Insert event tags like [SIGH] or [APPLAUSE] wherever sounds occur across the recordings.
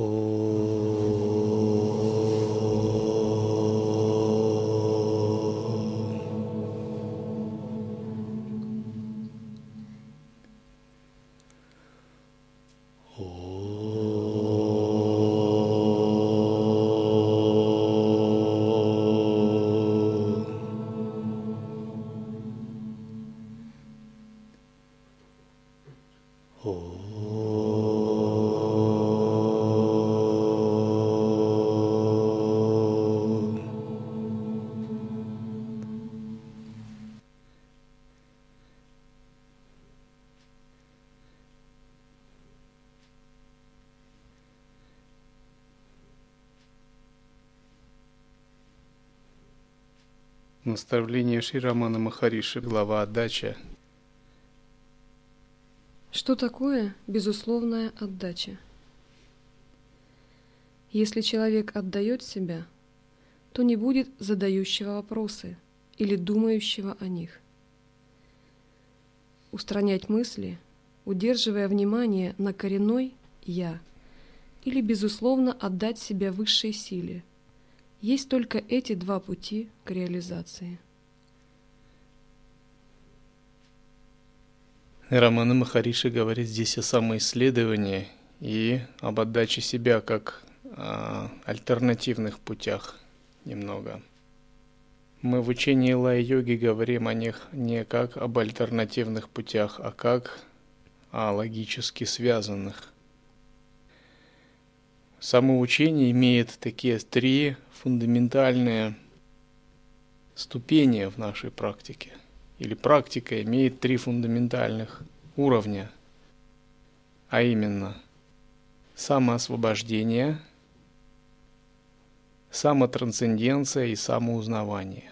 Oh. Наставление Ширамана Махариши, глава «Отдача». Что такое безусловная отдача? Если человек отдает себя, то не будет задающего вопросы или думающего о них. Устранять мысли, удерживая внимание на коренной «я» или безусловно отдать себя высшей силе – есть только эти два пути к реализации. Романа Махариши говорит здесь о самоисследовании и об отдаче себя как о альтернативных путях немного. Мы в учении лай-йоги говорим о них не как об альтернативных путях, а как о логически связанных. Само учение имеет такие три фундаментальные ступени в нашей практике. Или практика имеет три фундаментальных уровня, а именно самоосвобождение, самотрансценденция и самоузнавание.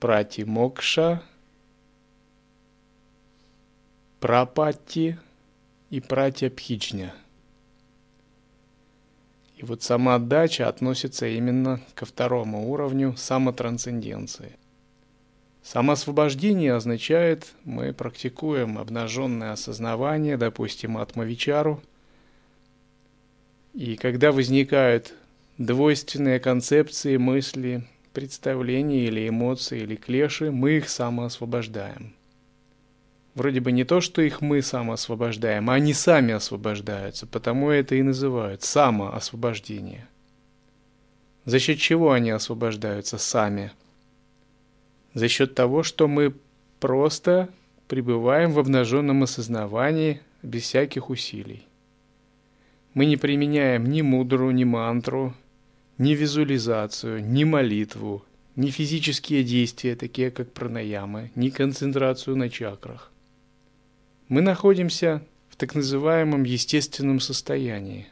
Пратимокша, прапатти и пратябхичня – вот самоотдача относится именно ко второму уровню самотрансценденции. Самоосвобождение означает, мы практикуем обнаженное осознавание, допустим, атмавичару. И когда возникают двойственные концепции, мысли, представления или эмоции, или клеши, мы их самоосвобождаем – Вроде бы не то, что их мы самоосвобождаем, а они сами освобождаются, потому это и называют самоосвобождение. За счет чего они освобождаются сами? За счет того, что мы просто пребываем в обнаженном осознавании без всяких усилий. Мы не применяем ни мудру, ни мантру, ни визуализацию, ни молитву, ни физические действия, такие как пранаямы, ни концентрацию на чакрах мы находимся в так называемом естественном состоянии.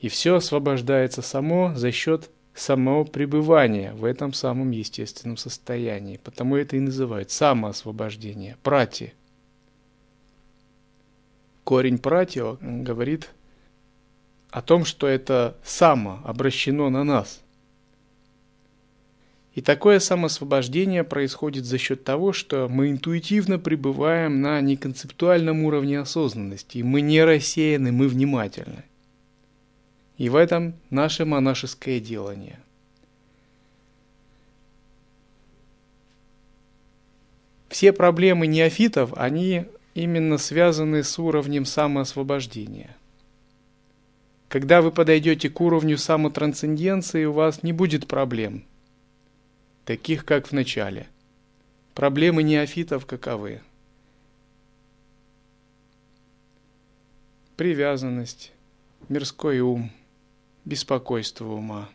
И все освобождается само за счет самого пребывания в этом самом естественном состоянии. Потому это и называют самоосвобождение, прати. Корень прати говорит о том, что это само обращено на нас – и такое самосвобождение происходит за счет того, что мы интуитивно пребываем на неконцептуальном уровне осознанности. Мы не рассеяны, мы внимательны. И в этом наше монашеское делание. Все проблемы неофитов, они именно связаны с уровнем самоосвобождения. Когда вы подойдете к уровню самотрансценденции, у вас не будет проблем – таких как в начале. Проблемы неофитов каковы? Привязанность, мирской ум, беспокойство ума,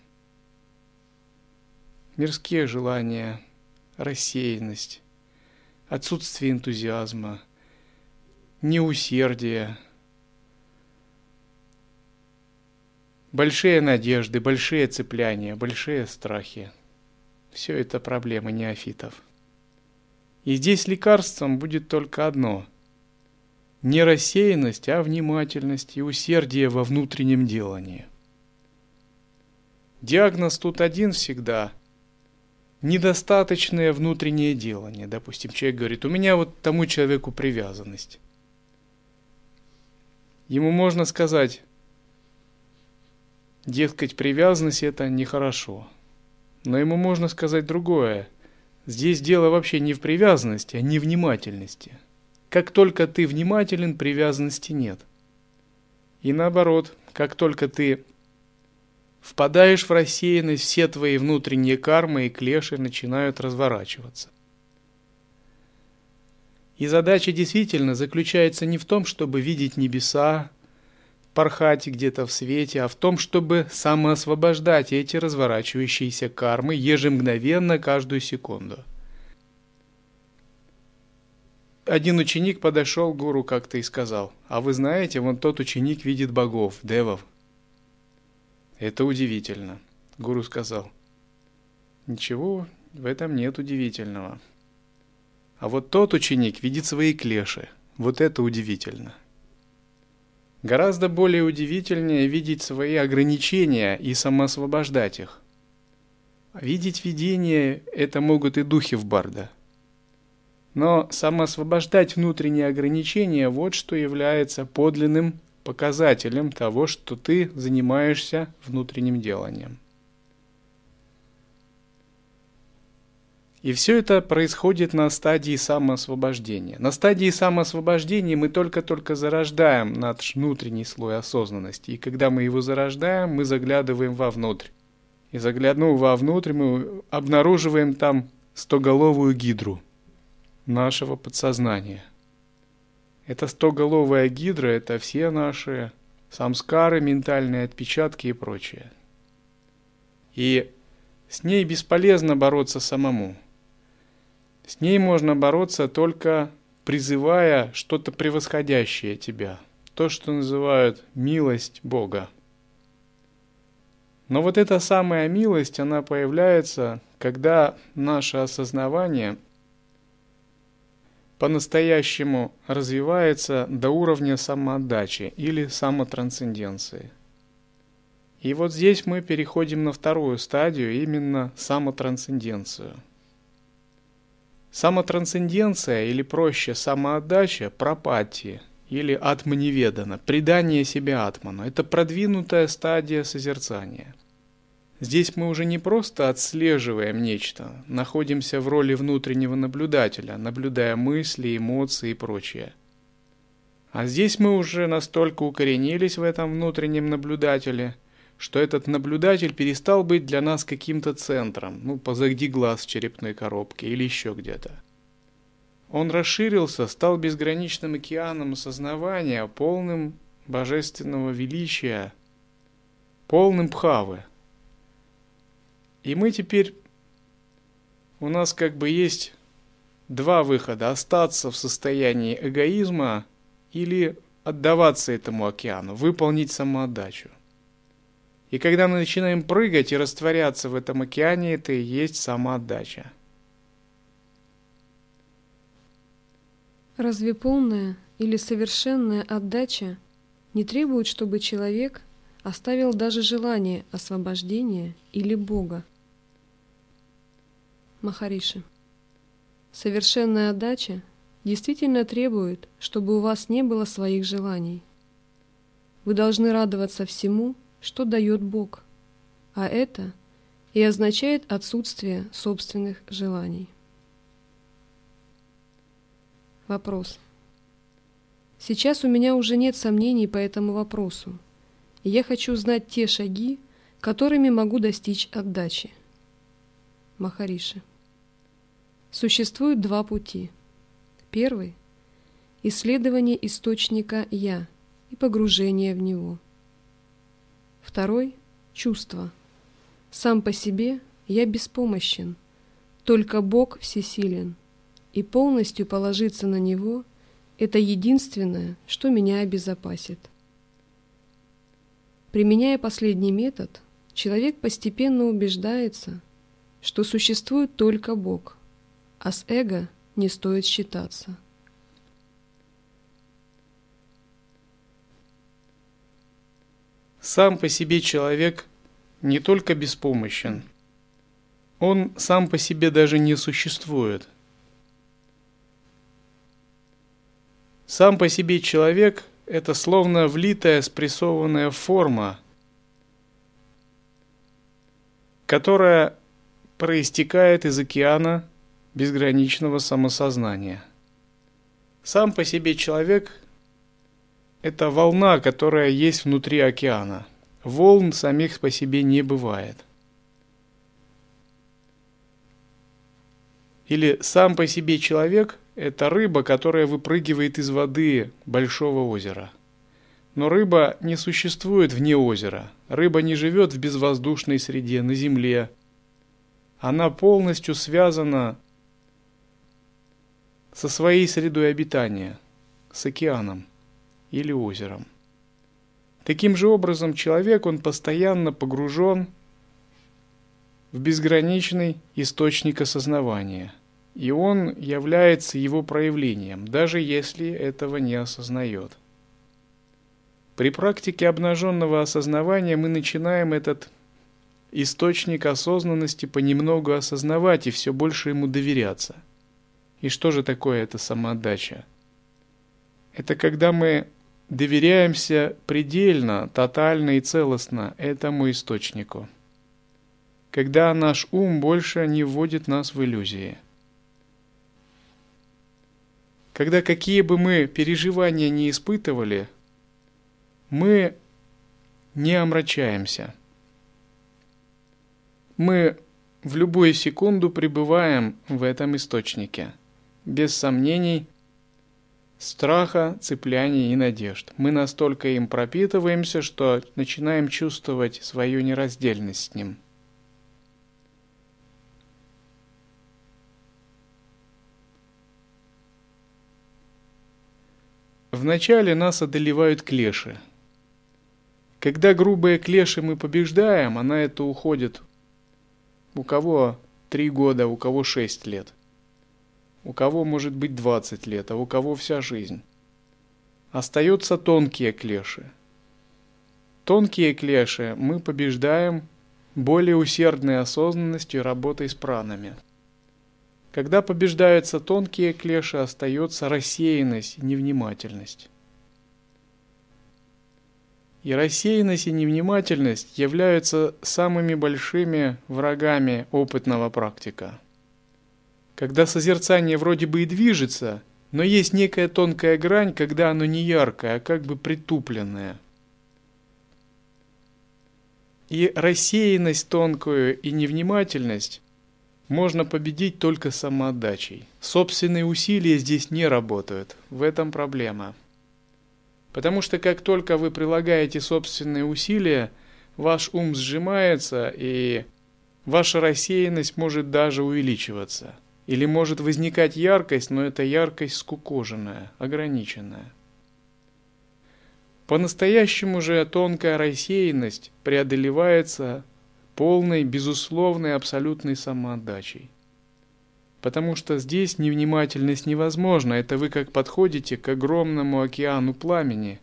мирские желания, рассеянность, отсутствие энтузиазма, неусердие, большие надежды, большие цепляния, большие страхи – все это проблемы неофитов. И здесь лекарством будет только одно – не рассеянность, а внимательность и усердие во внутреннем делании. Диагноз тут один всегда – недостаточное внутреннее делание. Допустим, человек говорит, у меня вот тому человеку привязанность. ему можно сказать, дескать, привязанность это нехорошо. Но ему можно сказать другое. Здесь дело вообще не в привязанности, а не в внимательности. Как только ты внимателен, привязанности нет. И наоборот, как только ты впадаешь в рассеянность, все твои внутренние кармы и клеши начинают разворачиваться. И задача действительно заключается не в том, чтобы видеть небеса, порхать где-то в свете, а в том, чтобы самоосвобождать эти разворачивающиеся кармы ежемгновенно каждую секунду. Один ученик подошел к гуру как-то и сказал, а вы знаете, вон тот ученик видит богов, девов. Это удивительно, гуру сказал. Ничего в этом нет удивительного. А вот тот ученик видит свои клеши. Вот это удивительно. Гораздо более удивительнее видеть свои ограничения и самоосвобождать их. Видеть видение – это могут и духи в барда. Но самоосвобождать внутренние ограничения – вот что является подлинным показателем того, что ты занимаешься внутренним деланием. И все это происходит на стадии самоосвобождения. На стадии самоосвобождения мы только-только зарождаем наш внутренний слой осознанности. И когда мы его зарождаем, мы заглядываем вовнутрь. И заглянув вовнутрь, мы обнаруживаем там стоголовую гидру нашего подсознания. Эта стоголовая гидра – это все наши самскары, ментальные отпечатки и прочее. И с ней бесполезно бороться самому – с ней можно бороться только призывая что-то превосходящее тебя, то, что называют милость Бога. Но вот эта самая милость, она появляется, когда наше осознавание по-настоящему развивается до уровня самоотдачи или самотрансценденции. И вот здесь мы переходим на вторую стадию, именно самотрансценденцию – Самотрансценденция, или проще самоотдача, пропати или атманеведана, предание себя атману – это продвинутая стадия созерцания. Здесь мы уже не просто отслеживаем нечто, находимся в роли внутреннего наблюдателя, наблюдая мысли, эмоции и прочее. А здесь мы уже настолько укоренились в этом внутреннем наблюдателе – что этот наблюдатель перестал быть для нас каким-то центром, ну, позади глаз в черепной коробке или еще где-то. Он расширился, стал безграничным океаном осознавания, полным божественного величия, полным пхавы. И мы теперь, у нас как бы есть два выхода. Остаться в состоянии эгоизма или отдаваться этому океану, выполнить самоотдачу. И когда мы начинаем прыгать и растворяться в этом океане, это и есть самоотдача. Разве полная или совершенная отдача не требует, чтобы человек оставил даже желание освобождения или Бога? Махариши. Совершенная отдача действительно требует, чтобы у вас не было своих желаний. Вы должны радоваться всему, что дает Бог, а это и означает отсутствие собственных желаний. Вопрос. Сейчас у меня уже нет сомнений по этому вопросу, и я хочу знать те шаги, которыми могу достичь отдачи. Махариши. Существует два пути. Первый – исследование источника «я» и погружение в него – Второй – чувство. Сам по себе я беспомощен, только Бог всесилен, и полностью положиться на Него – это единственное, что меня обезопасит. Применяя последний метод, человек постепенно убеждается, что существует только Бог, а с эго не стоит считаться. Сам по себе человек не только беспомощен, он сам по себе даже не существует. Сам по себе человек – это словно влитая спрессованная форма, которая проистекает из океана безграничного самосознания. Сам по себе человек – это волна, которая есть внутри океана. Волн самих по себе не бывает. Или сам по себе человек – это рыба, которая выпрыгивает из воды большого озера. Но рыба не существует вне озера. Рыба не живет в безвоздушной среде, на земле. Она полностью связана со своей средой обитания, с океаном или озером. Таким же образом человек, он постоянно погружен в безграничный источник осознавания, и он является его проявлением, даже если этого не осознает. При практике обнаженного осознавания мы начинаем этот источник осознанности понемногу осознавать и все больше ему доверяться – и что же такое эта самоотдача? Это когда мы доверяемся предельно, тотально и целостно этому источнику. Когда наш ум больше не вводит нас в иллюзии. Когда какие бы мы переживания не испытывали, мы не омрачаемся. Мы в любую секунду пребываем в этом источнике – без сомнений, страха, цепляний и надежд. Мы настолько им пропитываемся, что начинаем чувствовать свою нераздельность с ним. Вначале нас одолевают клеши. Когда грубые клеши мы побеждаем, а на это уходит у кого три года, у кого шесть лет – у кого может быть 20 лет, а у кого вся жизнь. Остаются тонкие клеши. Тонкие клеши мы побеждаем более усердной осознанностью и работой с пранами. Когда побеждаются тонкие клеши, остается рассеянность и невнимательность. И рассеянность и невнимательность являются самыми большими врагами опытного практика когда созерцание вроде бы и движется, но есть некая тонкая грань, когда оно не яркое, а как бы притупленное. И рассеянность тонкую и невнимательность можно победить только самоотдачей. Собственные усилия здесь не работают, в этом проблема. Потому что как только вы прилагаете собственные усилия, ваш ум сжимается и ваша рассеянность может даже увеличиваться – или может возникать яркость, но эта яркость скукоженная, ограниченная. По-настоящему же тонкая рассеянность преодолевается полной, безусловной, абсолютной самоотдачей. Потому что здесь невнимательность невозможна, это вы как подходите к огромному океану пламени,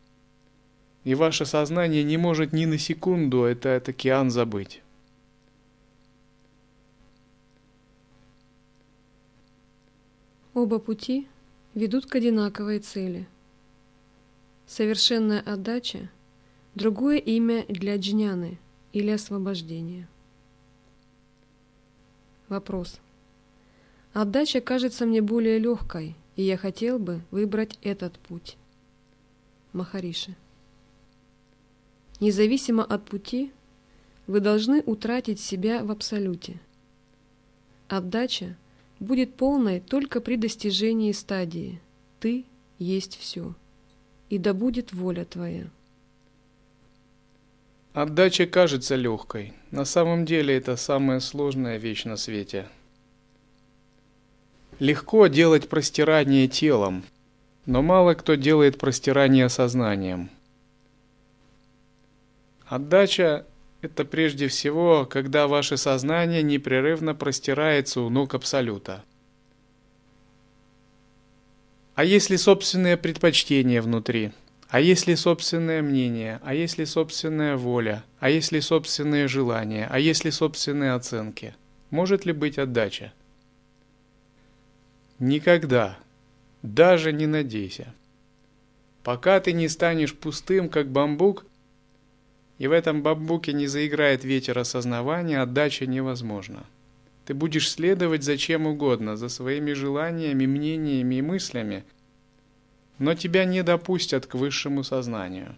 и ваше сознание не может ни на секунду этот океан забыть. Оба пути ведут к одинаковой цели. Совершенная отдача – другое имя для джняны или освобождения. Вопрос. Отдача кажется мне более легкой, и я хотел бы выбрать этот путь. Махариши. Независимо от пути, вы должны утратить себя в абсолюте. Отдача – будет полной только при достижении стадии «ты есть все», и да будет воля твоя. Отдача кажется легкой. На самом деле это самая сложная вещь на свете. Легко делать простирание телом, но мало кто делает простирание сознанием. Отдача это прежде всего, когда ваше сознание непрерывно простирается у ног Абсолюта. А если собственное предпочтение внутри? А если собственное мнение? А если собственная воля? А если собственные желания? А если собственные оценки? Может ли быть отдача? Никогда. Даже не надейся. Пока ты не станешь пустым, как бамбук, и в этом бамбуке не заиграет ветер осознавания, отдача невозможна. Ты будешь следовать за чем угодно, за своими желаниями, мнениями и мыслями, но тебя не допустят к высшему сознанию.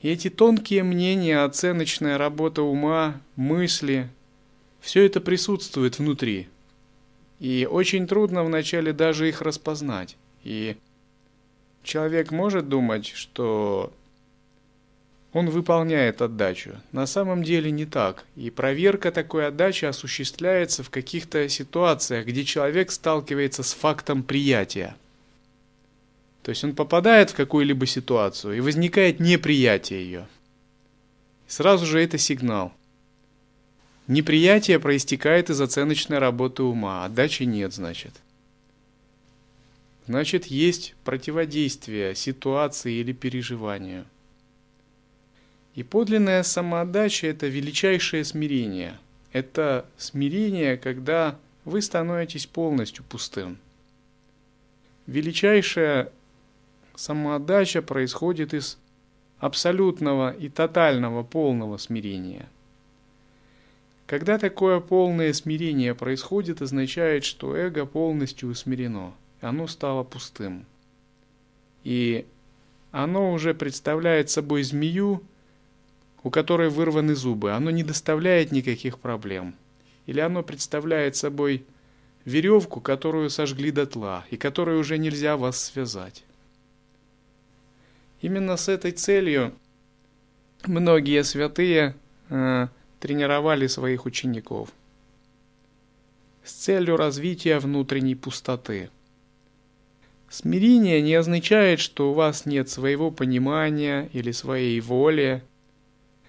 И эти тонкие мнения, оценочная работа ума, мысли, все это присутствует внутри. И очень трудно вначале даже их распознать. И человек может думать, что он выполняет отдачу. На самом деле не так. И проверка такой отдачи осуществляется в каких-то ситуациях, где человек сталкивается с фактом приятия. То есть он попадает в какую-либо ситуацию, и возникает неприятие ее. Сразу же это сигнал. Неприятие проистекает из оценочной работы ума, отдачи нет, значит. Значит, есть противодействие ситуации или переживанию. И подлинная самоотдача – это величайшее смирение. Это смирение, когда вы становитесь полностью пустым. Величайшая самоотдача происходит из абсолютного и тотального полного смирения. Когда такое полное смирение происходит, означает, что эго полностью усмирено – оно стало пустым. И оно уже представляет собой змею, у которой вырваны зубы. Оно не доставляет никаких проблем. Или оно представляет собой веревку, которую сожгли дотла, и которой уже нельзя вас связать. Именно с этой целью многие святые э, тренировали своих учеников с целью развития внутренней пустоты – Смирение не означает, что у вас нет своего понимания или своей воли,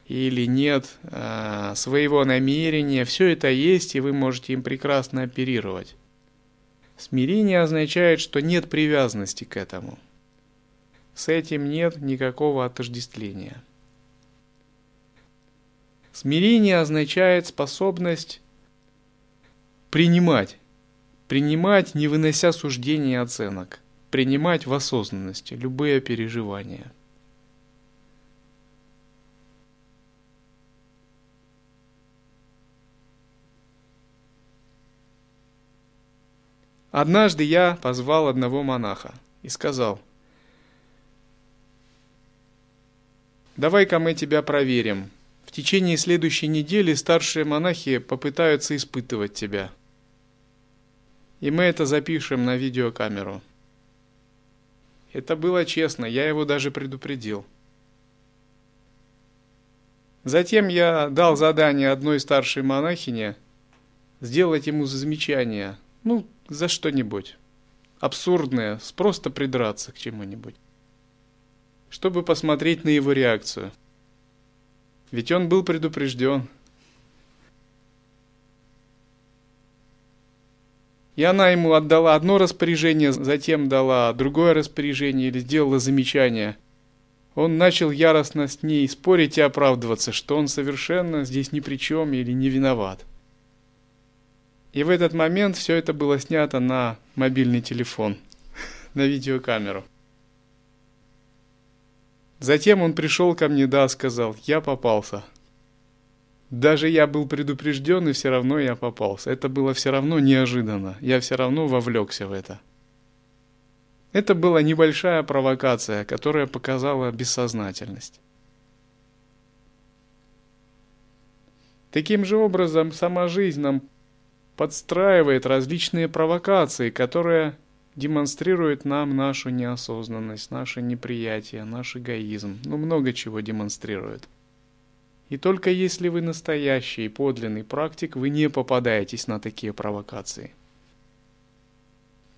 или нет э, своего намерения. Все это есть, и вы можете им прекрасно оперировать. Смирение означает, что нет привязанности к этому. С этим нет никакого отождествления. Смирение означает способность принимать, принимать, не вынося суждений и оценок принимать в осознанности любые переживания. Однажды я позвал одного монаха и сказал, «Давай-ка мы тебя проверим. В течение следующей недели старшие монахи попытаются испытывать тебя. И мы это запишем на видеокамеру». Это было честно, я его даже предупредил. Затем я дал задание одной старшей монахине сделать ему замечание, ну, за что-нибудь. Абсурдное, просто придраться к чему-нибудь. Чтобы посмотреть на его реакцию. Ведь он был предупрежден. И она ему отдала одно распоряжение, затем дала другое распоряжение или сделала замечание. Он начал яростно с ней спорить и оправдываться, что он совершенно здесь ни при чем или не виноват. И в этот момент все это было снято на мобильный телефон, [LAUGHS] на видеокамеру. Затем он пришел ко мне, да, сказал, я попался. Даже я был предупрежден, и все равно я попался. Это было все равно неожиданно. Я все равно вовлекся в это. Это была небольшая провокация, которая показала бессознательность. Таким же образом, сама жизнь нам подстраивает различные провокации, которые демонстрируют нам нашу неосознанность, наше неприятие, наш эгоизм. Ну, много чего демонстрирует. И только если вы настоящий подлинный практик, вы не попадаетесь на такие провокации.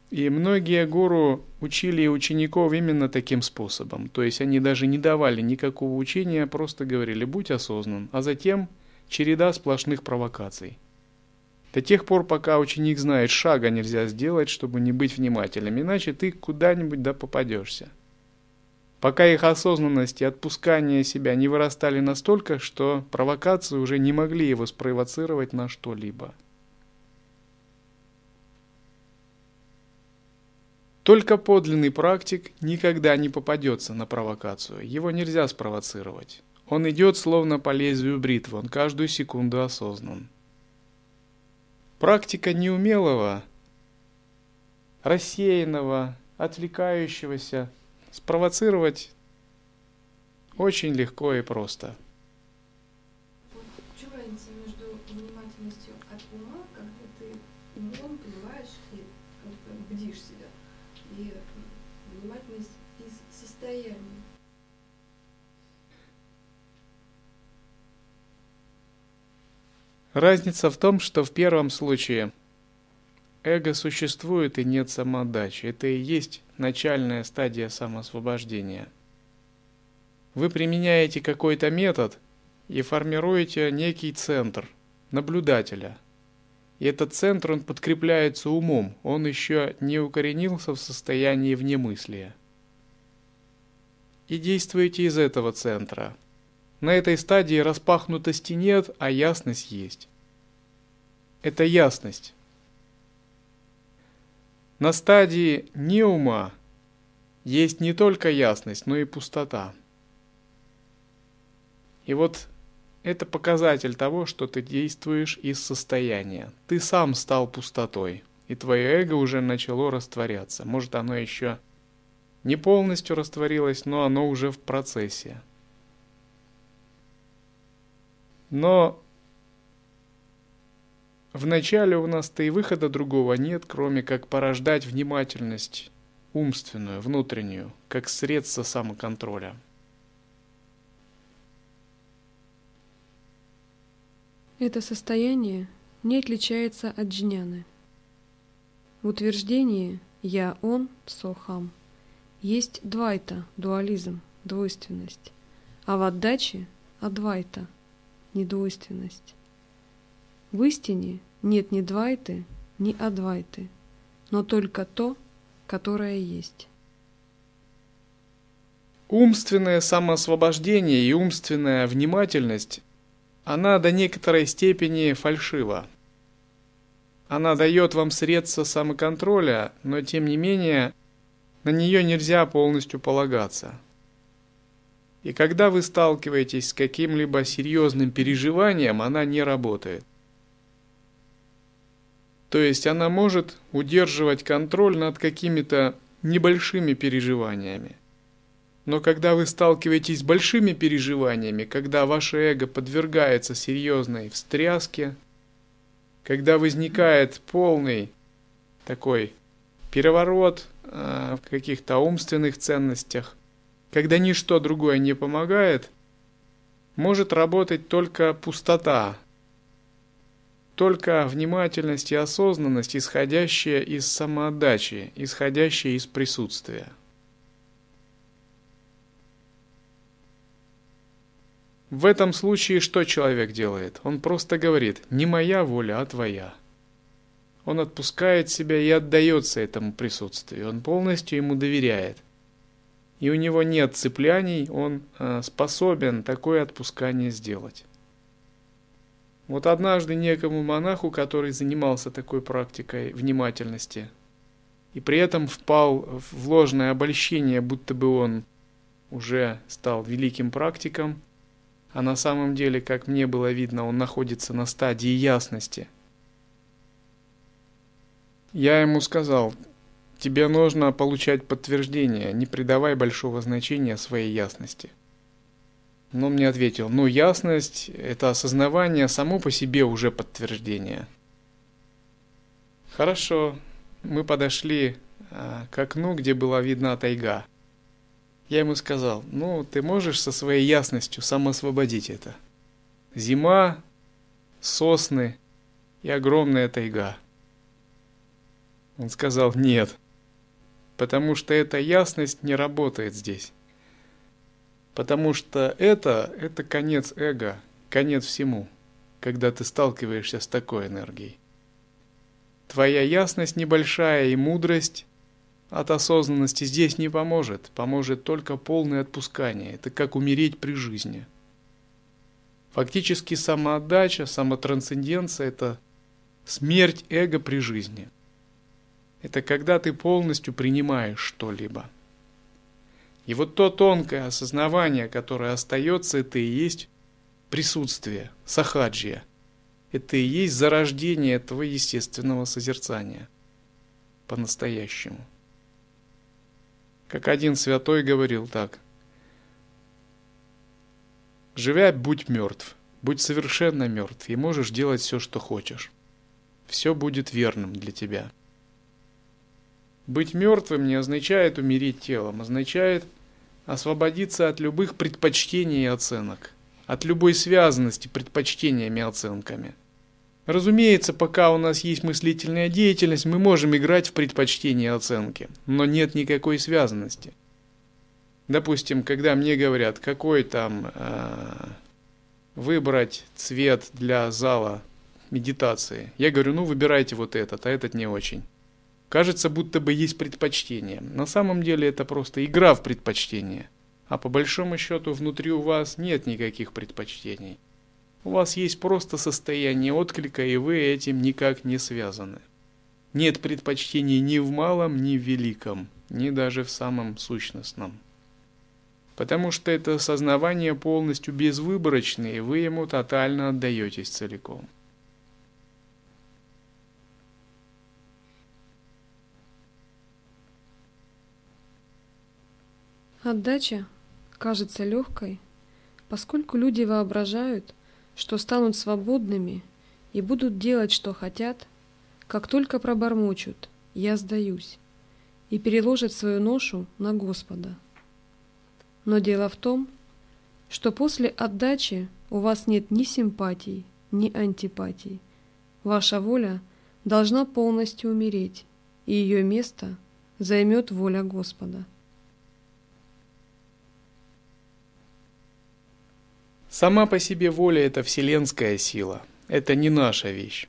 И многие гуру учили учеников именно таким способом. То есть они даже не давали никакого учения, просто говорили «будь осознан», а затем череда сплошных провокаций. До тех пор, пока ученик знает, шага нельзя сделать, чтобы не быть внимательным, иначе ты куда-нибудь да попадешься пока их осознанность и отпускание себя не вырастали настолько, что провокации уже не могли его спровоцировать на что-либо. Только подлинный практик никогда не попадется на провокацию. Его нельзя спровоцировать. Он идет словно по лезвию бритвы, он каждую секунду осознан. Практика неумелого, рассеянного, отвлекающегося спровоцировать очень легко и просто. Разница в том, что в первом случае эго существует и нет самоотдачи. Это и есть начальная стадия самоосвобождения. Вы применяете какой-то метод и формируете некий центр, наблюдателя. И этот центр, он подкрепляется умом, он еще не укоренился в состоянии внемыслия. И действуете из этого центра. На этой стадии распахнутости нет, а ясность есть. Это ясность. На стадии неума есть не только ясность, но и пустота. И вот это показатель того, что ты действуешь из состояния. Ты сам стал пустотой, и твое эго уже начало растворяться. Может, оно еще не полностью растворилось, но оно уже в процессе. Но Вначале у нас-то и выхода другого нет, кроме как порождать внимательность умственную, внутреннюю, как средство самоконтроля. Это состояние не отличается от джняны. В утверждении «я, он, сохам» есть двайта, дуализм, двойственность, а в отдаче – адвайта, недвойственность. В истине нет ни двайты, ни адвайты, но только то, которое есть. Умственное самоосвобождение и умственная внимательность, она до некоторой степени фальшива. Она дает вам средства самоконтроля, но тем не менее на нее нельзя полностью полагаться. И когда вы сталкиваетесь с каким-либо серьезным переживанием, она не работает. То есть она может удерживать контроль над какими-то небольшими переживаниями. Но когда вы сталкиваетесь с большими переживаниями, когда ваше эго подвергается серьезной встряске, когда возникает полный такой переворот э, в каких-то умственных ценностях, когда ничто другое не помогает, может работать только пустота, только внимательность и осознанность, исходящая из самоотдачи, исходящая из присутствия. В этом случае что человек делает? Он просто говорит «не моя воля, а твоя». Он отпускает себя и отдается этому присутствию, он полностью ему доверяет. И у него нет цепляний, он э, способен такое отпускание сделать. Вот однажды некому монаху, который занимался такой практикой внимательности, и при этом впал в ложное обольщение, будто бы он уже стал великим практиком, а на самом деле, как мне было видно, он находится на стадии ясности. Я ему сказал, тебе нужно получать подтверждение, не придавай большого значения своей ясности. Но он мне ответил, ну ясность, это осознавание само по себе уже подтверждение. Хорошо, мы подошли а, к окну, где была видна тайга. Я ему сказал, ну ты можешь со своей ясностью самоосвободить это. Зима, сосны и огромная тайга. Он сказал, нет, потому что эта ясность не работает здесь. Потому что это, это конец эго, конец всему, когда ты сталкиваешься с такой энергией. Твоя ясность небольшая и мудрость от осознанности здесь не поможет. Поможет только полное отпускание. Это как умереть при жизни. Фактически самоотдача, самотрансценденция – это смерть эго при жизни. Это когда ты полностью принимаешь что-либо. И вот то тонкое осознавание, которое остается, это и есть присутствие, сахаджия. Это и есть зарождение этого естественного созерцания по-настоящему. Как один святой говорил так. Живя, будь мертв, будь совершенно мертв, и можешь делать все, что хочешь. Все будет верным для тебя. Быть мертвым не означает умереть телом, означает освободиться от любых предпочтений и оценок, от любой связанности предпочтениями и оценками. Разумеется, пока у нас есть мыслительная деятельность, мы можем играть в предпочтения и оценки, но нет никакой связанности. Допустим, когда мне говорят, какой там э, выбрать цвет для зала медитации, я говорю, ну выбирайте вот этот, а этот не очень. Кажется, будто бы есть предпочтение. На самом деле это просто игра в предпочтение. А по большому счету внутри у вас нет никаких предпочтений. У вас есть просто состояние отклика, и вы этим никак не связаны. Нет предпочтений ни в малом, ни в великом, ни даже в самом сущностном. Потому что это сознавание полностью безвыборочное, и вы ему тотально отдаетесь целиком. Отдача кажется легкой, поскольку люди воображают, что станут свободными и будут делать, что хотят, как только пробормочут «я сдаюсь» и переложат свою ношу на Господа. Но дело в том, что после отдачи у вас нет ни симпатий, ни антипатий. Ваша воля должна полностью умереть, и ее место займет воля Господа. Сама по себе воля – это вселенская сила, это не наша вещь.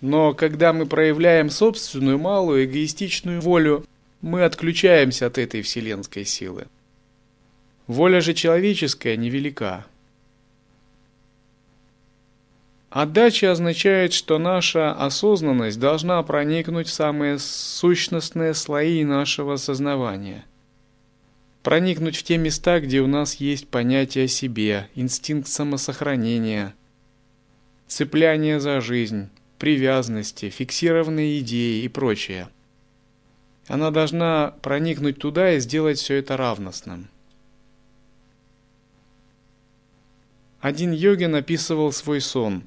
Но когда мы проявляем собственную малую эгоистичную волю, мы отключаемся от этой вселенской силы. Воля же человеческая невелика. Отдача означает, что наша осознанность должна проникнуть в самые сущностные слои нашего сознавания – проникнуть в те места, где у нас есть понятие о себе, инстинкт самосохранения, цепляние за жизнь, привязанности, фиксированные идеи и прочее. Она должна проникнуть туда и сделать все это равностным. Один йогин описывал свой сон.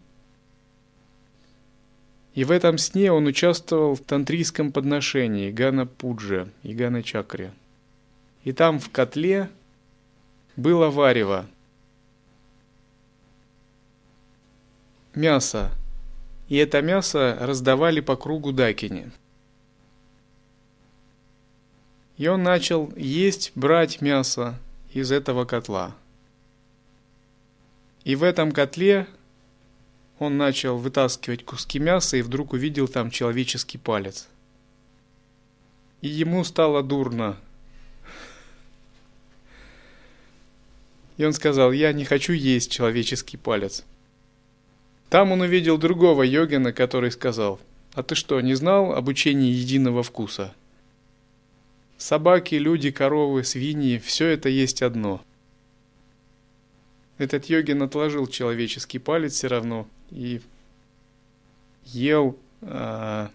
И в этом сне он участвовал в тантрийском подношении Гана Пуджа и Гана Чакре и там в котле было варево. Мясо. И это мясо раздавали по кругу Дакине. И он начал есть, брать мясо из этого котла. И в этом котле он начал вытаскивать куски мяса и вдруг увидел там человеческий палец. И ему стало дурно и он сказал, я не хочу есть человеческий палец. Там он увидел другого йогина, который сказал, а ты что, не знал об учении единого вкуса? Собаки, люди, коровы, свиньи – все это есть одно. Этот йогин отложил человеческий палец все равно и ел а,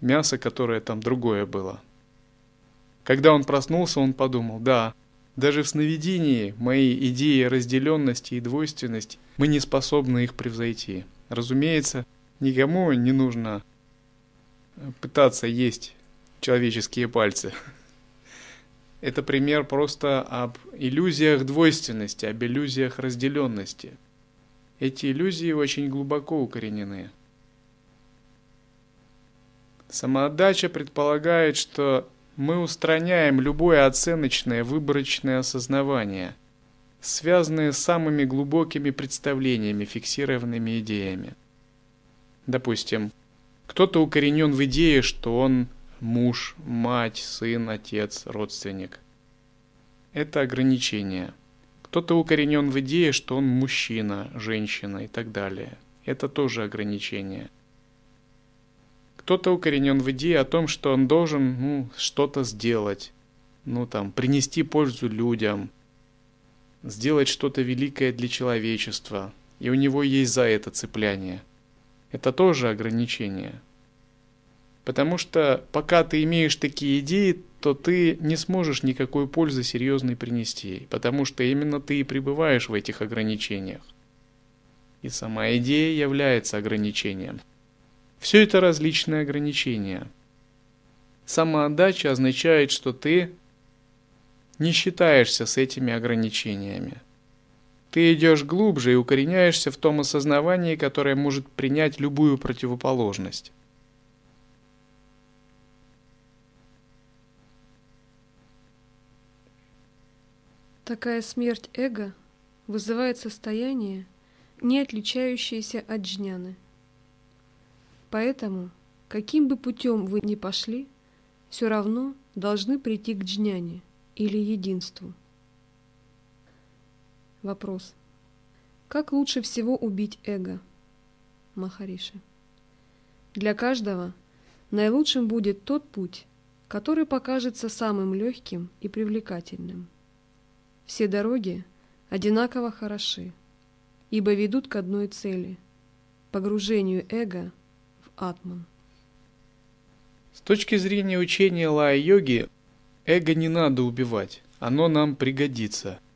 мясо, которое там другое было. Когда он проснулся, он подумал, да, даже в сновидении мои идеи разделенности и двойственности, мы не способны их превзойти. Разумеется, никому не нужно э, пытаться есть человеческие пальцы. [LAUGHS] Это пример просто об иллюзиях двойственности, об иллюзиях разделенности. Эти иллюзии очень глубоко укоренены. Самоотдача предполагает, что мы устраняем любое оценочное выборочное осознавание, связанное с самыми глубокими представлениями, фиксированными идеями. Допустим, кто-то укоренен в идее, что он муж, мать, сын, отец, родственник. Это ограничение. Кто-то укоренен в идее, что он мужчина, женщина и так далее. Это тоже ограничение Кто-то укоренен в идее о том, что он должен ну, что-то сделать, ну там, принести пользу людям, сделать что-то великое для человечества, и у него есть за это цепляние. Это тоже ограничение. Потому что пока ты имеешь такие идеи, то ты не сможешь никакой пользы серьезной принести, потому что именно ты и пребываешь в этих ограничениях. И сама идея является ограничением. Все это различные ограничения. Самоотдача означает, что ты не считаешься с этими ограничениями. Ты идешь глубже и укореняешься в том осознавании, которое может принять любую противоположность. Такая смерть эго вызывает состояние, не отличающееся от джняны. Поэтому, каким бы путем вы ни пошли, все равно должны прийти к джняне или единству. Вопрос. Как лучше всего убить эго? Махариши. Для каждого наилучшим будет тот путь, который покажется самым легким и привлекательным. Все дороги одинаково хороши, ибо ведут к одной цели – погружению эго атман. С точки зрения учения лая-йоги, эго не надо убивать, оно нам пригодится –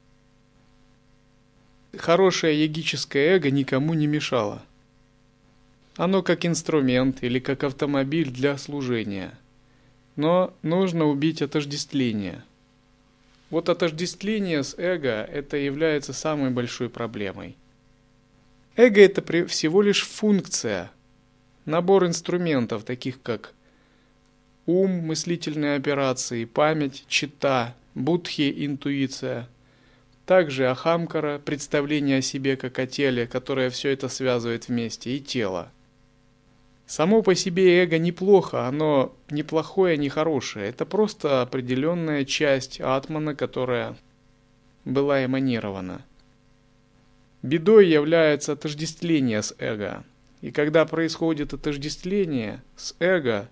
хорошее йогическое эго никому не мешало. Оно как инструмент или как автомобиль для служения. Но нужно убить отождествление. Вот отождествление с эго – это является самой большой проблемой. Эго – это всего лишь функция, набор инструментов, таких как ум, мыслительные операции, память, чита, будхи, интуиция – также ахамкара, представление о себе как о теле, которое все это связывает вместе, и тело. Само по себе эго неплохо, оно неплохое, не хорошее. Это просто определенная часть атмана, которая была эманирована. Бедой является отождествление с эго. И когда происходит отождествление с эго,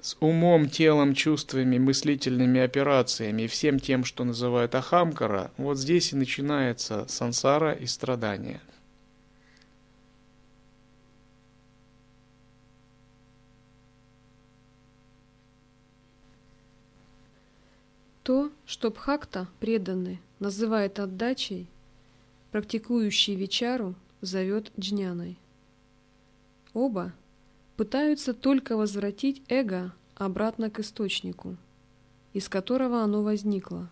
с умом, телом, чувствами, мыслительными операциями и всем тем, что называют ахамкара, вот здесь и начинается сансара и страдания. То, что Бхакта, преданный, называет отдачей, практикующий вечару зовет джняной. Оба пытаются только возвратить эго обратно к источнику, из которого оно возникло,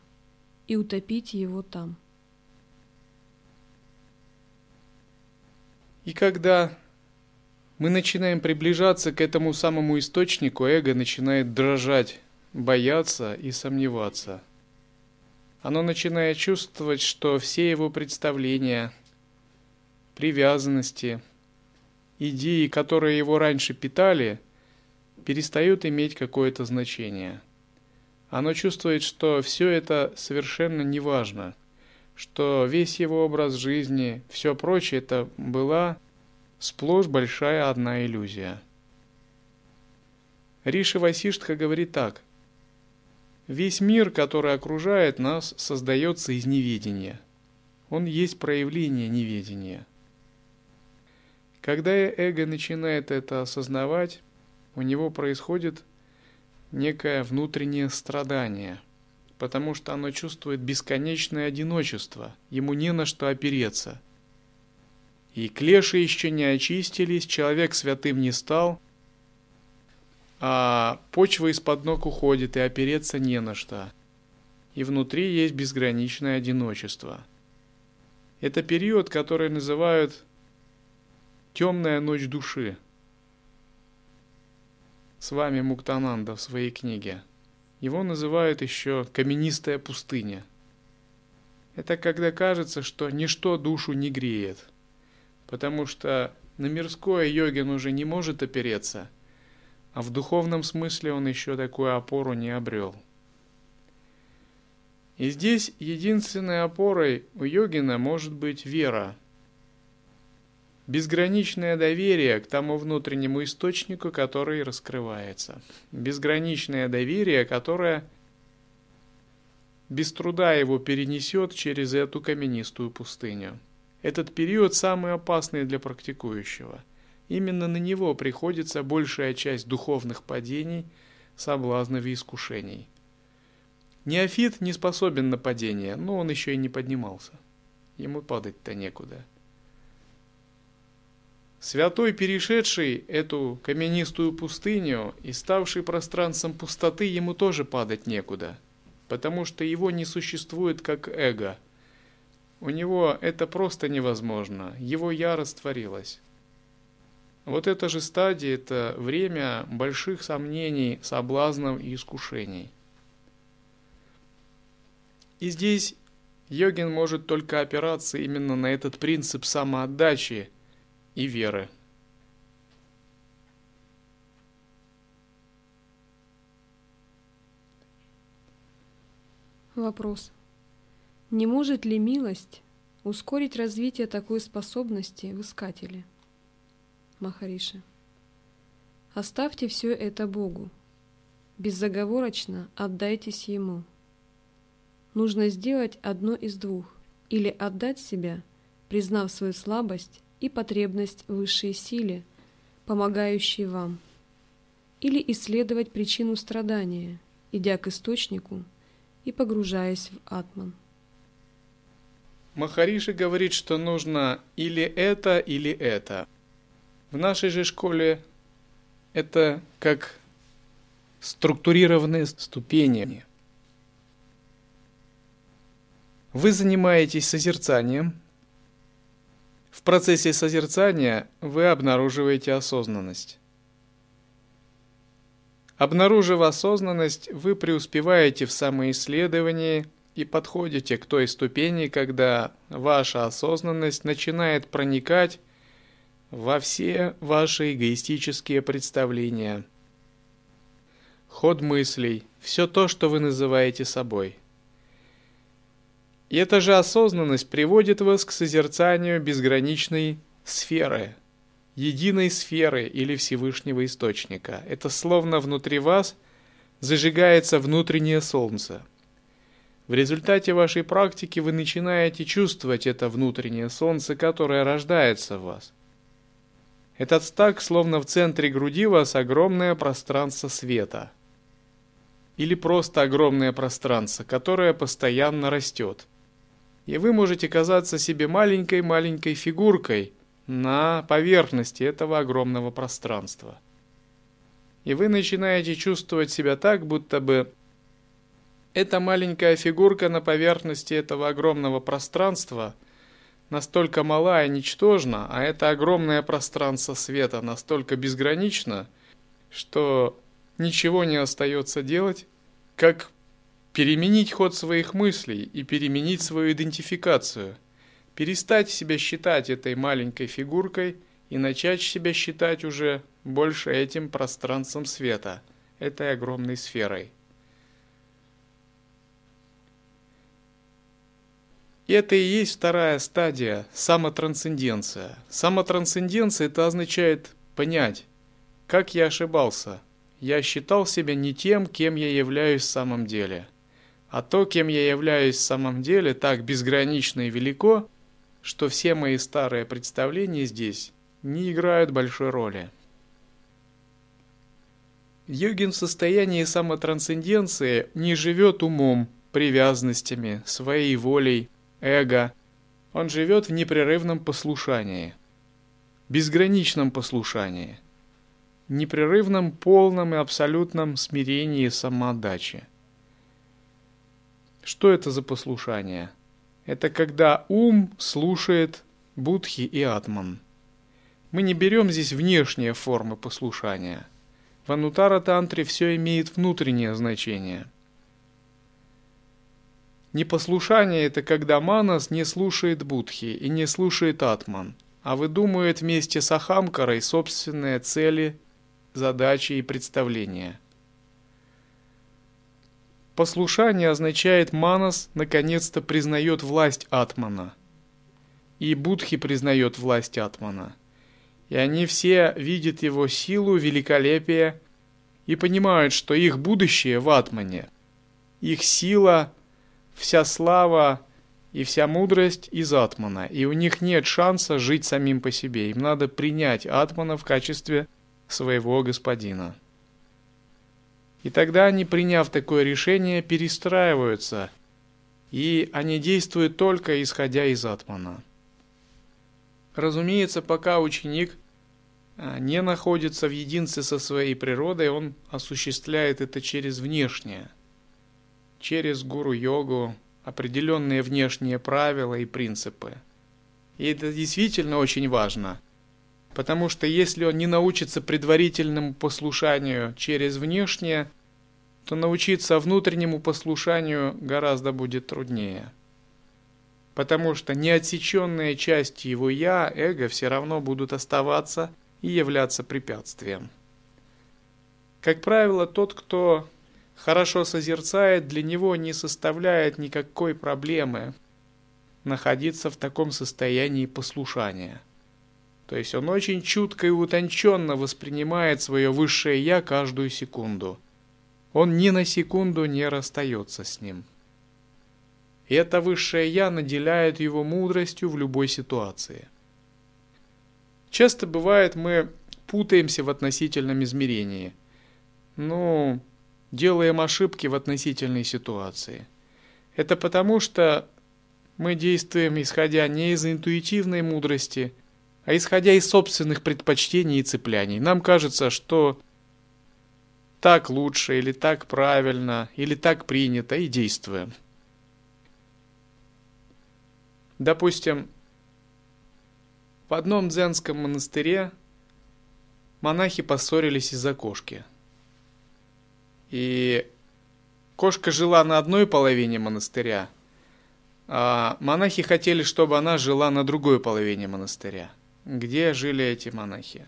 и утопить его там. И когда мы начинаем приближаться к этому самому источнику, эго начинает дрожать, бояться и сомневаться. Оно начинает чувствовать, что все его представления, привязанности – идеи, которые его раньше питали, перестают иметь какое-то значение. Оно чувствует, что все это совершенно неважно, что весь его образ жизни, все прочее, это была сплошь большая одна иллюзия. Риши Васиштха говорит так. Весь мир, который окружает нас, создается из неведения. Он есть проявление неведения. Когда эго начинает это осознавать, у него происходит некое внутреннее страдание, потому что оно чувствует бесконечное одиночество, ему не на что опереться. И клеши еще не очистились, человек святым не стал, а почва из-под ног уходит, и опереться не на что. И внутри есть безграничное одиночество. Это период, который называют Темная ночь души. С вами Муктананда в своей книге. Его называют еще каменистая пустыня. Это когда кажется, что ничто душу не греет, потому что на мирское йогин уже не может опереться, а в духовном смысле он еще такую опору не обрел. И здесь единственной опорой у йогина может быть вера – Безграничное доверие к тому внутреннему источнику, который раскрывается. Безграничное доверие, которое без труда его перенесет через эту каменистую пустыню. Этот период самый опасный для практикующего. Именно на него приходится большая часть духовных падений, соблазнов и искушений. Неофит не способен на падение, но он еще и не поднимался. Ему падать-то некуда. Святой, перешедший эту каменистую пустыню и ставший пространством пустоты, ему тоже падать некуда – потому что его не существует как эго. У него это просто невозможно, его я растворилась. Вот эта же стадия – это время больших сомнений, соблазнов и искушений. И здесь йогин может только опираться именно на этот принцип самоотдачи и веры – Вопрос. Не может ли милость ускорить развитие такой способности в искателе? Махариши. Оставьте все это Богу. Беззаговорочно отдайтесь Ему. Нужно сделать одно из двух. Или отдать себя, признав свою слабость и потребность высшей силе, помогающей вам. Или исследовать причину страдания, идя к источнику – и погружаясь в атман. Махариши говорит, что нужно или это, или это. В нашей же школе это как структурированные ступени. Вы занимаетесь созерцанием. В процессе созерцания вы обнаруживаете осознанность. Обнаружив осознанность, вы преуспеваете в самоисследовании и подходите к той ступени, когда ваша осознанность начинает проникать во все ваши эгоистические представления, ход мыслей, все то, что вы называете собой. И эта же осознанность приводит вас к созерцанию безграничной сферы – единой сферы или Всевышнего Источника. Это словно внутри вас зажигается внутреннее солнце. В результате вашей практики вы начинаете чувствовать это внутреннее солнце, которое рождается в вас. Этот так, словно в центре груди вас огромное пространство света. Или просто огромное пространство, которое постоянно растет. И вы можете казаться себе маленькой-маленькой фигуркой – на поверхности этого огромного пространства. И вы начинаете чувствовать себя так, будто бы эта маленькая фигурка на поверхности этого огромного пространства настолько мала и ничтожна, а это огромное пространство света настолько безгранично, что ничего не остается делать, как переменить ход своих мыслей и переменить свою идентификацию – перестать себя считать этой маленькой фигуркой и начать себя считать уже больше этим пространством света, этой огромной сферой. И это и есть вторая стадия – самотрансценденция. Самотрансценденция – это означает понять, как я ошибался. Я считал себя не тем, кем я являюсь в самом деле. А то, кем я являюсь в самом деле, так безгранично и велико – что все мои старые представления здесь не играют большой роли. Йогин в состоянии самотрансценденции не живет умом, привязанностями, своей волей, эго. Он живет в непрерывном послушании, безграничном послушании, непрерывном, полном и абсолютном смирении и самоотдаче. Что это за послушание? Это когда ум слушает будхи и атман. Мы не берем здесь внешние формы послушания. В Анутара-тантре все имеет внутреннее значение. Непослушание – это когда манас не слушает будхи и не слушает атман, а выдумывает вместе с ахамкарой собственные цели, задачи и представления – Послушание означает манас наконец-то признает власть атмана. и Будхи признает власть Атмана. И они все видят его силу, великолепие и понимают, что их будущее в Атмане. Их сила, вся слава и вся мудрость из Атмана. И у них нет шанса жить самим по себе. Им надо принять Атмана в качестве своего господина. И тогда они, приняв такое решение, перестраиваются, и они действуют только исходя из Атмана. Разумеется, пока ученик а, не находится в единстве со своей природой, он осуществляет это через внешнее, через гуру-йогу, определенные внешние правила и принципы. И это действительно очень важно – Потому что если он не научится предварительному послушанию через внешнее, то научиться внутреннему послушанию гораздо будет труднее. Потому что неотсеченные части его «я», эго, все равно будут оставаться и являться препятствием. Как правило, тот, кто хорошо созерцает, для него не составляет никакой проблемы находиться в таком состоянии послушания – то есть он очень чутко и утонченно воспринимает свое высшее «я» каждую секунду. Он ни на секунду не расстается с ним. И это высшее «я» наделяет его мудростью в любой ситуации. Часто бывает, мы путаемся в относительном измерении. Ну, делаем ошибки в относительной ситуации. Это потому, что мы действуем исходя не из интуитивной мудрости – а исходя из собственных предпочтений и цепляний. Нам кажется, что так лучше, или так правильно, или так принято, и действуем. Допустим, в одном дзенском монастыре монахи поссорились из-за кошки. И кошка жила на одной половине монастыря, а монахи хотели, чтобы она жила на другой половине монастыря где жили эти монахи.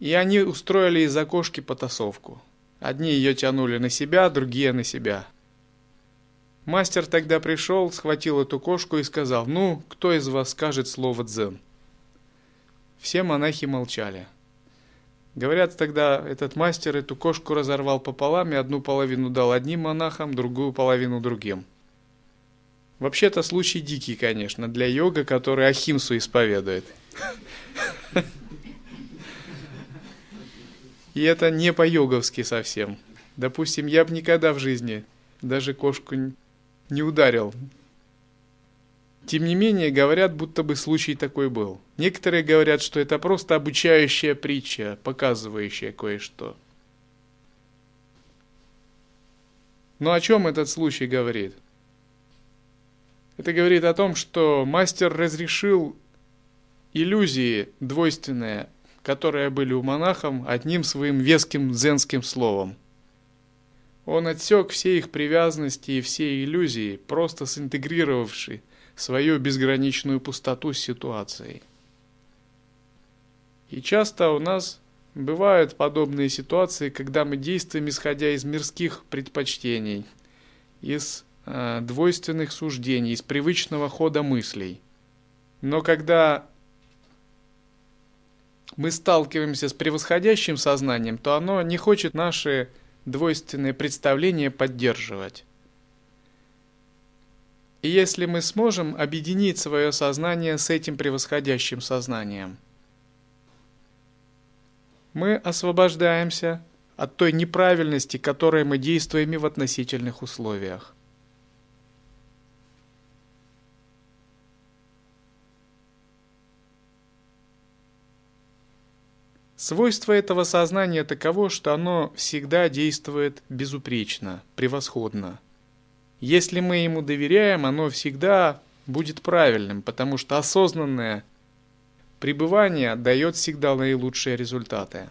И они устроили из окошки потасовку. Одни ее тянули на себя, другие на себя. Мастер тогда пришел, схватил эту кошку и сказал, «Ну, кто из вас скажет слово «дзен»?» Все монахи молчали. Говорят, тогда этот мастер эту кошку разорвал пополам и одну половину дал одним монахам, другую половину другим. Вообще-то случай дикий, конечно, для йога, который Ахимсу исповедует. И это не по-йоговски совсем. Допустим, я бы никогда в жизни даже кошку не ударил. Тем не менее, говорят, будто бы случай такой был. Некоторые говорят, что это просто обучающая притча, показывающая кое-что. Но о чем этот случай говорит? Это говорит о том, что мастер разрешил иллюзии двойственные, которые были у монахов, одним своим веским дзенским словом. Он отсек все их привязанности и все иллюзии, просто синтегрировавший свою безграничную пустоту с ситуацией. И часто у нас бывают подобные ситуации, когда мы действуем исходя из мирских предпочтений, из э, двойственных суждений, из привычного хода мыслей. Но когда мы сталкиваемся с превосходящим сознанием, то оно не хочет наши двойственные представления поддерживать. И если мы сможем объединить свое сознание с этим превосходящим сознанием, мы освобождаемся от той неправильности, которой мы действуем и в относительных условиях. Свойство этого сознания таково, что оно всегда действует безупречно, превосходно. Если мы ему доверяем, оно всегда будет правильным, потому что осознанное пребывание дает всегда наилучшие результаты.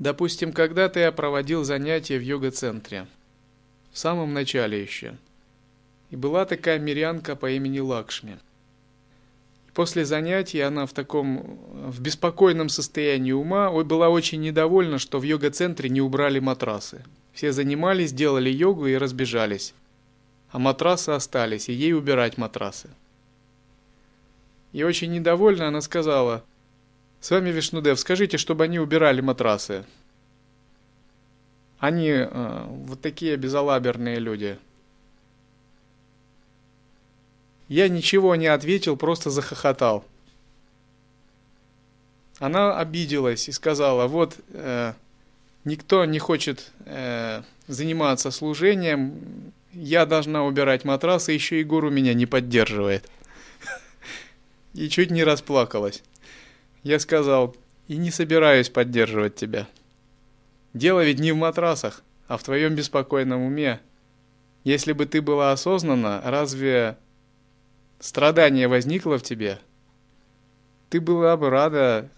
Допустим, когда-то я проводил занятия в йога-центре. В самом начале еще. И была такая мирянка по имени Лакшми. После занятий она в таком, в беспокойном состоянии ума была очень недовольна, что в йога-центре не убрали матрасы. Все занимались, делали йогу и разбежались. А матрасы остались, и ей убирать матрасы. И очень недовольна она сказала, «С вами Вишнудев, скажите, чтобы они убирали матрасы». Они э, вот такие безалаберные люди. Я ничего не ответил, просто захохотал. Она обиделась и сказала, вот э, никто не хочет э, заниматься служением, я должна убирать матрасы, еще Егор у меня не поддерживает. [LAUGHS] И чуть не расплакалась. Я сказал, и не собираюсь поддерживать тебя. Дело ведь не в матрасах, а в твоем беспокойном уме. Если бы ты была осознанна, разве страдание возникло в тебе? Ты была бы рада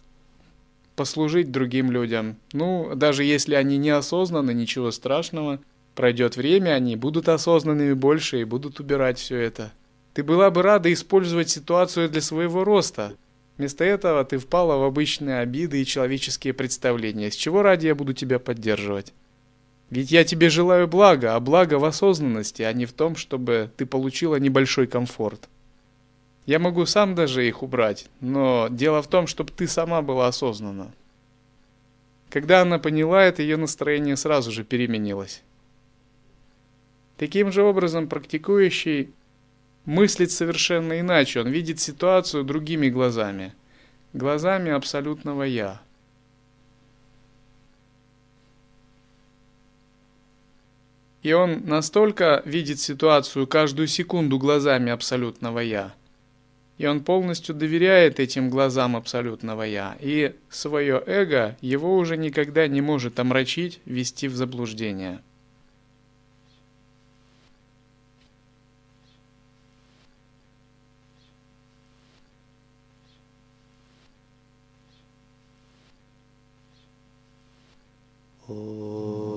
послужить другим людям. Ну, даже если они неосознанны, ничего страшного. Пройдет время, они будут осознанными больше и будут убирать все это. Ты была бы рада использовать ситуацию для своего роста. Вместо этого ты впала в обычные обиды и человеческие представления. С чего ради я буду тебя поддерживать? Ведь я тебе желаю блага, а благо в осознанности, а не в том, чтобы ты получила небольшой комфорт. Я могу сам даже их убрать, но дело в том, чтобы ты сама была осознана. Когда она поняла это, ее настроение сразу же переменилось. Таким же образом, практикующий мыслит совершенно иначе, он видит ситуацию другими глазами, глазами абсолютного «я». И он настолько видит ситуацию каждую секунду глазами абсолютного «я», и он полностью доверяет этим глазам абсолютного «я», и свое эго его уже никогда не может омрачить, ввести в заблуждение. Oh.